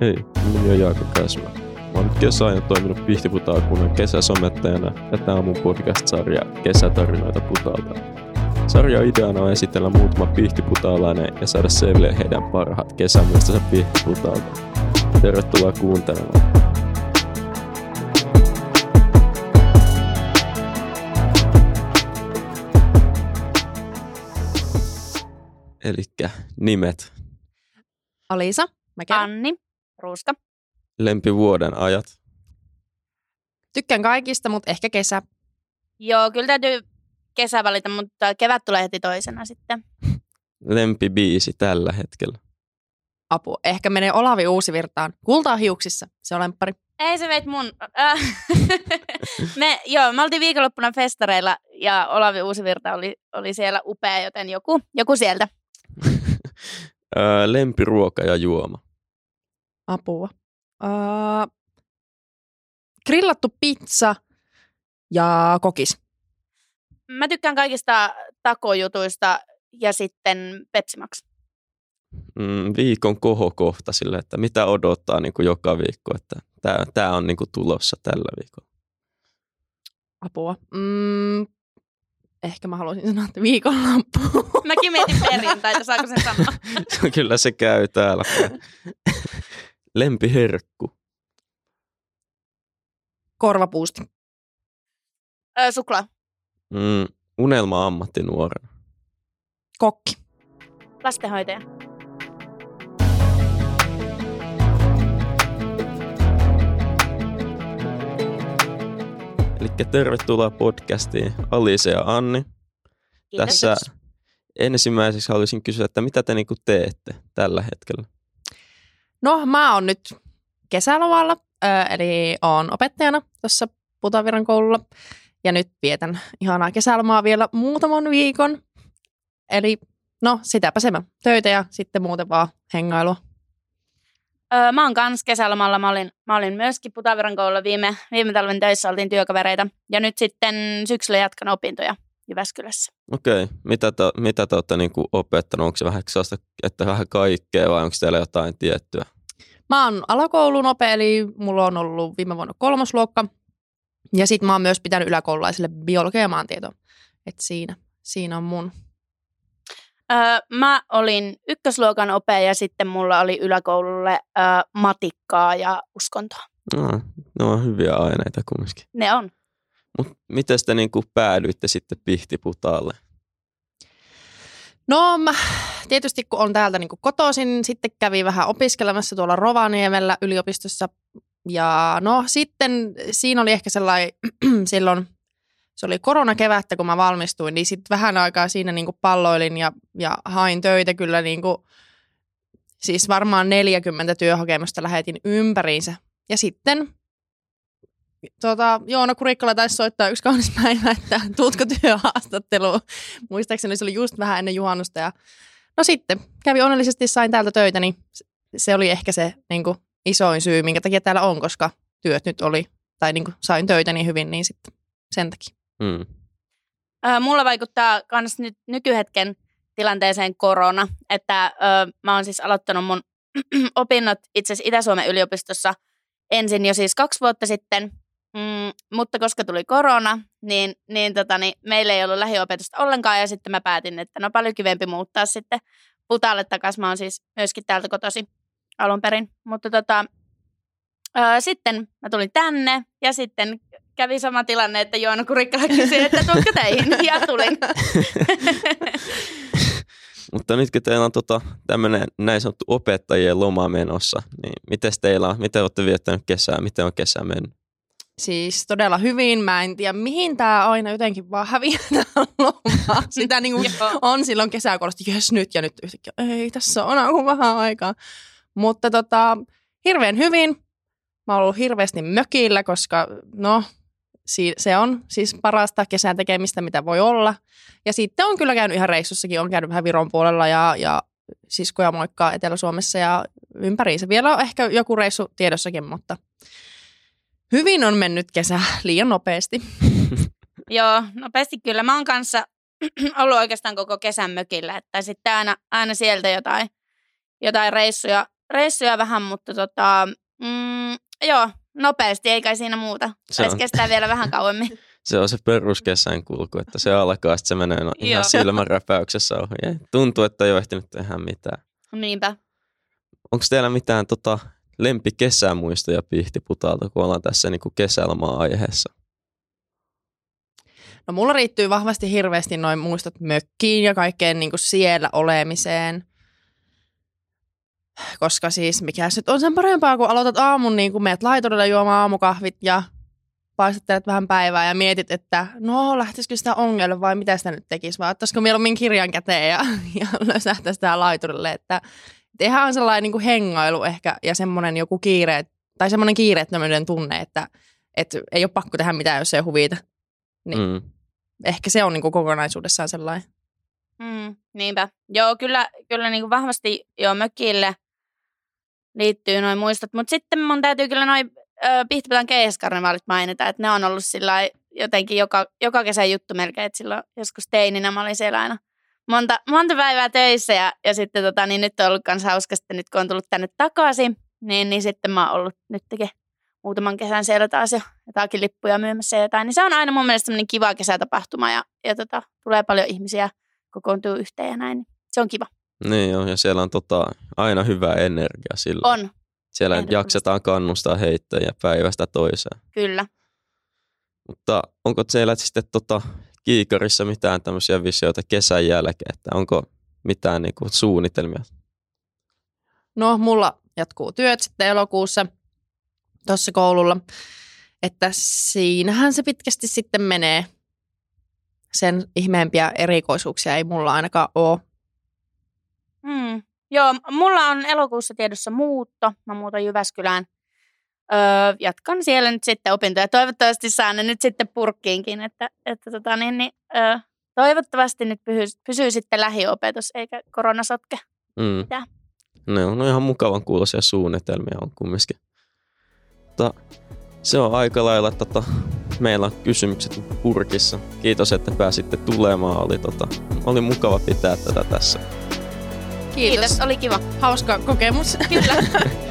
Ei, mun nimi on Jaakko Käsmä. Mä oon nyt kesäajan toiminut Pihtiputaakunnan kesäsomettajana ja tää on mun podcast-sarja Kesätarinoita Putalta. Sarja ideana on esitellä muutama pihtiputaalainen ja saada selville heidän parhaat kesämuistonsa Pihtiputaalta. Tervetuloa kuuntelemaan. Elikkä nimet, Alisa, mä käyn. Anni, Ruuska. lempivuoden ajat, Tykkään kaikista, mutta ehkä kesä. Joo, kyllä täytyy kesä valita, mutta kevät tulee heti toisena sitten. lempibiisi tällä hetkellä. Apu. Ehkä menee Olavi Uusivirtaan. Kultaa hiuksissa. Se on lemppari. Ei se veit mun... Äh. me, joo, me oltiin viikonloppuna festareilla ja Olavi Uusivirta oli, oli siellä upea, joten joku, joku sieltä. Öö, lempiruoka ja juoma. Apua. Uh, grillattu pizza ja kokis. Mä tykkään kaikista takojutuista ja sitten Pepsi Max. Mm, viikon kohokohta sille, että mitä odottaa niin kuin joka viikko, että tämä, tämä on niin kuin tulossa tällä viikolla. Apua. Mm, ehkä mä haluaisin sanoa, että viikonloppu. Mäkin mietin perjantaita, saako sen sanoa? Kyllä se käy täällä. Lempiherkku. Korvapuusti. Ö, suklaa. Mm, unelma ammattinuorena. Kokki. Lastenhoitaja. Eli tervetuloa podcastiin Alise ja Anni. Kiitos. Tässä ensimmäiseksi haluaisin kysyä, että mitä te niinku teette tällä hetkellä? No, mä oon nyt kesälomalla, eli oon opettajana tuossa Putaviran koululla. Ja nyt vietän ihanaa kesälomaa vielä muutaman viikon. Eli no, sitäpä se mä. Töitä ja sitten muuten vaan hengailua. Öö, mä oon kans kesälomalla. Mä olin, mä olin myöskin Putaviran koululla viime, viime talven töissä, oltiin työkavereita. Ja nyt sitten syksyllä jatkan opintoja Jyväskylässä. Okei, mitä te, mitä te olette niinku opettanut? Onko se vähän sellaista, että vähän kaikkea vai onko teillä jotain tiettyä? Mä oon alakoulun ope, eli mulla on ollut viime vuonna kolmosluokka. Ja sit mä oon myös pitänyt yläkoululaisille biologia ja maantieto. Et siinä, siinä on mun. Öö, mä olin ykkösluokan ope ja sitten mulla oli yläkoululle öö, matikkaa ja uskontoa. No, ne on hyviä aineita kumminkin. Ne on. Mutta miten te niinku päädyitte sitten Pihtiputaalle? No mä, tietysti kun on täältä niin kotoisin, sitten kävi vähän opiskelemassa tuolla Rovaniemellä yliopistossa. Ja no sitten siinä oli ehkä sellainen, silloin se oli koronakevättä, kun mä valmistuin, niin sitten vähän aikaa siinä niin palloilin ja, ja hain töitä kyllä niin kuin, siis varmaan 40 työhakemusta lähetin ympäriinsä. Ja sitten tota, Joona Kurikkala taisi soittaa yksi kaunis päivä, että tuutko työhaastatteluun. Muistaakseni se oli just vähän ennen juhannusta. Ja no sitten kävi onnellisesti, sain täältä töitä, niin se oli ehkä se niin kuin, isoin syy, minkä takia täällä on, koska työt nyt oli, tai niin kuin, sain töitä niin hyvin, niin sitten sen takia. Mm. Öö, mulla vaikuttaa myös nyt nykyhetken tilanteeseen korona, että öö, mä oon siis aloittanut mun opinnot itse asiassa Itä-Suomen yliopistossa ensin jo siis kaksi vuotta sitten, mm, mutta koska tuli korona, niin, niin, tota, niin meillä ei ollut lähiopetusta ollenkaan ja sitten mä päätin, että no paljon kivempi muuttaa sitten Putaalle takaisin. Mä oon siis myöskin täältä kotosi alun perin, mutta tota, öö, sitten mä tulin tänne ja sitten kävi sama tilanne, että Joona Kurikkala kysyi, että tuletko teihin ja tulin. Mutta nyt kun teillä on tota, tämmöinen näin sanottu opettajien loma menossa, niin miten teillä on, miten olette viettänyt kesää, miten on kesä mennyt? Siis todella hyvin. Mä en tiedä, mihin tämä aina jotenkin vaan häviää tää loma. Sitä niin kuin on silloin kesäkuulosta, jes nyt ja nyt yhtäkkiä, ei tässä on aivan vähän aikaa. Mutta tota, hirveän hyvin. Mä oon ollut hirveästi mökillä, koska no, si- se on siis parasta kesän tekemistä, mitä voi olla. Ja sitten on kyllä käynyt ihan reissussakin, on käynyt vähän Viron puolella ja, ja siskoja moikkaa Etelä-Suomessa ja ympäriinsä. Vielä on ehkä joku reissu tiedossakin, mutta hyvin on mennyt kesä liian nopeasti. Joo, nopeasti kyllä. Mä oon kanssa ollut oikeastaan koko kesän mökillä, että sitten aina, aina sieltä jotain, jotain reissuja reissuja vähän, mutta tota, mm, joo, nopeasti, ei kai siinä muuta. Se Taisi on. kestää vielä vähän kauemmin. Se on se peruskesän kulku, että se alkaa, sitten se menee no, ihan Joo. silmänräpäyksessä ohi. Tuntuu, että ei ole ehtinyt tehdä mitään. Niinpä. Onko teillä mitään tota, lempikesämuistoja Pihtiputalta, kun ollaan tässä niin kesälomaa-aiheessa? No mulla riittyy vahvasti hirveästi noin muistot mökkiin ja kaikkeen niin kuin siellä olemiseen. Koska siis mikä nyt on sen parempaa, kun aloitat aamun, niin kun meet laiturille juomaan aamukahvit ja paistattelet vähän päivää ja mietit, että no lähtisikö sitä ongelle vai mitä sitä nyt tekisi, vai ottaisiko mieluummin kirjan käteen ja, ja lösähtäisi sitä laiturille, että ihan on sellainen niin kuin hengailu ehkä ja semmoinen joku kiire, tai semmoinen kiireettömyyden tunne, että, että ei ole pakko tehdä mitään, jos ei huvita. Niin. Mm. Ehkä se on niin kuin kokonaisuudessaan sellainen. Mm, niinpä. Joo, kyllä, kyllä niin kuin vahvasti jo mökille liittyy noin muistot. Mutta sitten mun täytyy kyllä noin Pihtiputan keiskarnevaalit mainita, että ne on ollut sillä jotenkin joka, joka kesän juttu melkein, että silloin joskus teininä mä olin siellä aina monta, monta päivää töissä ja, ja sitten tota, niin nyt on ollut myös hauska, että nyt kun on tullut tänne takaisin, niin, niin sitten mä oon ollut nytkin muutaman kesän siellä taas jo jotakin lippuja myymässä ja jotain, niin se on aina mun mielestä semmoinen kiva kesätapahtuma ja, ja tota, tulee paljon ihmisiä kokoontuu yhteen ja näin, niin se on kiva. Niin joo, ja siellä on tota, aina hyvä energia sillä. On, Siellä jaksetaan kannustaa heittäjiä päivästä toiseen. kyllä. Mutta onko teillä sitten tota, kiikarissa mitään tämmöisiä visioita kesän jälkeen, että onko mitään niinku suunnitelmia? No, mulla jatkuu työt sitten elokuussa tuossa koululla. Että siinähän se pitkästi sitten menee. Sen ihmeempiä erikoisuuksia ei mulla ainakaan ole. Mm. Joo, mulla on elokuussa tiedossa muutto. Mä muutan Jyväskylään. Öö, jatkan siellä nyt sitten opintoja. Toivottavasti saan ne nyt sitten purkkiinkin, että, että tota niin, niin, öö, toivottavasti nyt pysyy, pysyy sitten lähiopetus eikä korona sotke. Mm. Mitä? Ne on ihan mukavan kuuloisia suunnitelmia on kumminkin. Mutta se on aika lailla, tota, meillä on kysymykset purkissa. Kiitos, että pääsitte tulemaan. Oli, tota, oli mukava pitää tätä tässä. Kiitos. Kiitos, oli kiva. Hauska kokemus. Kyllä.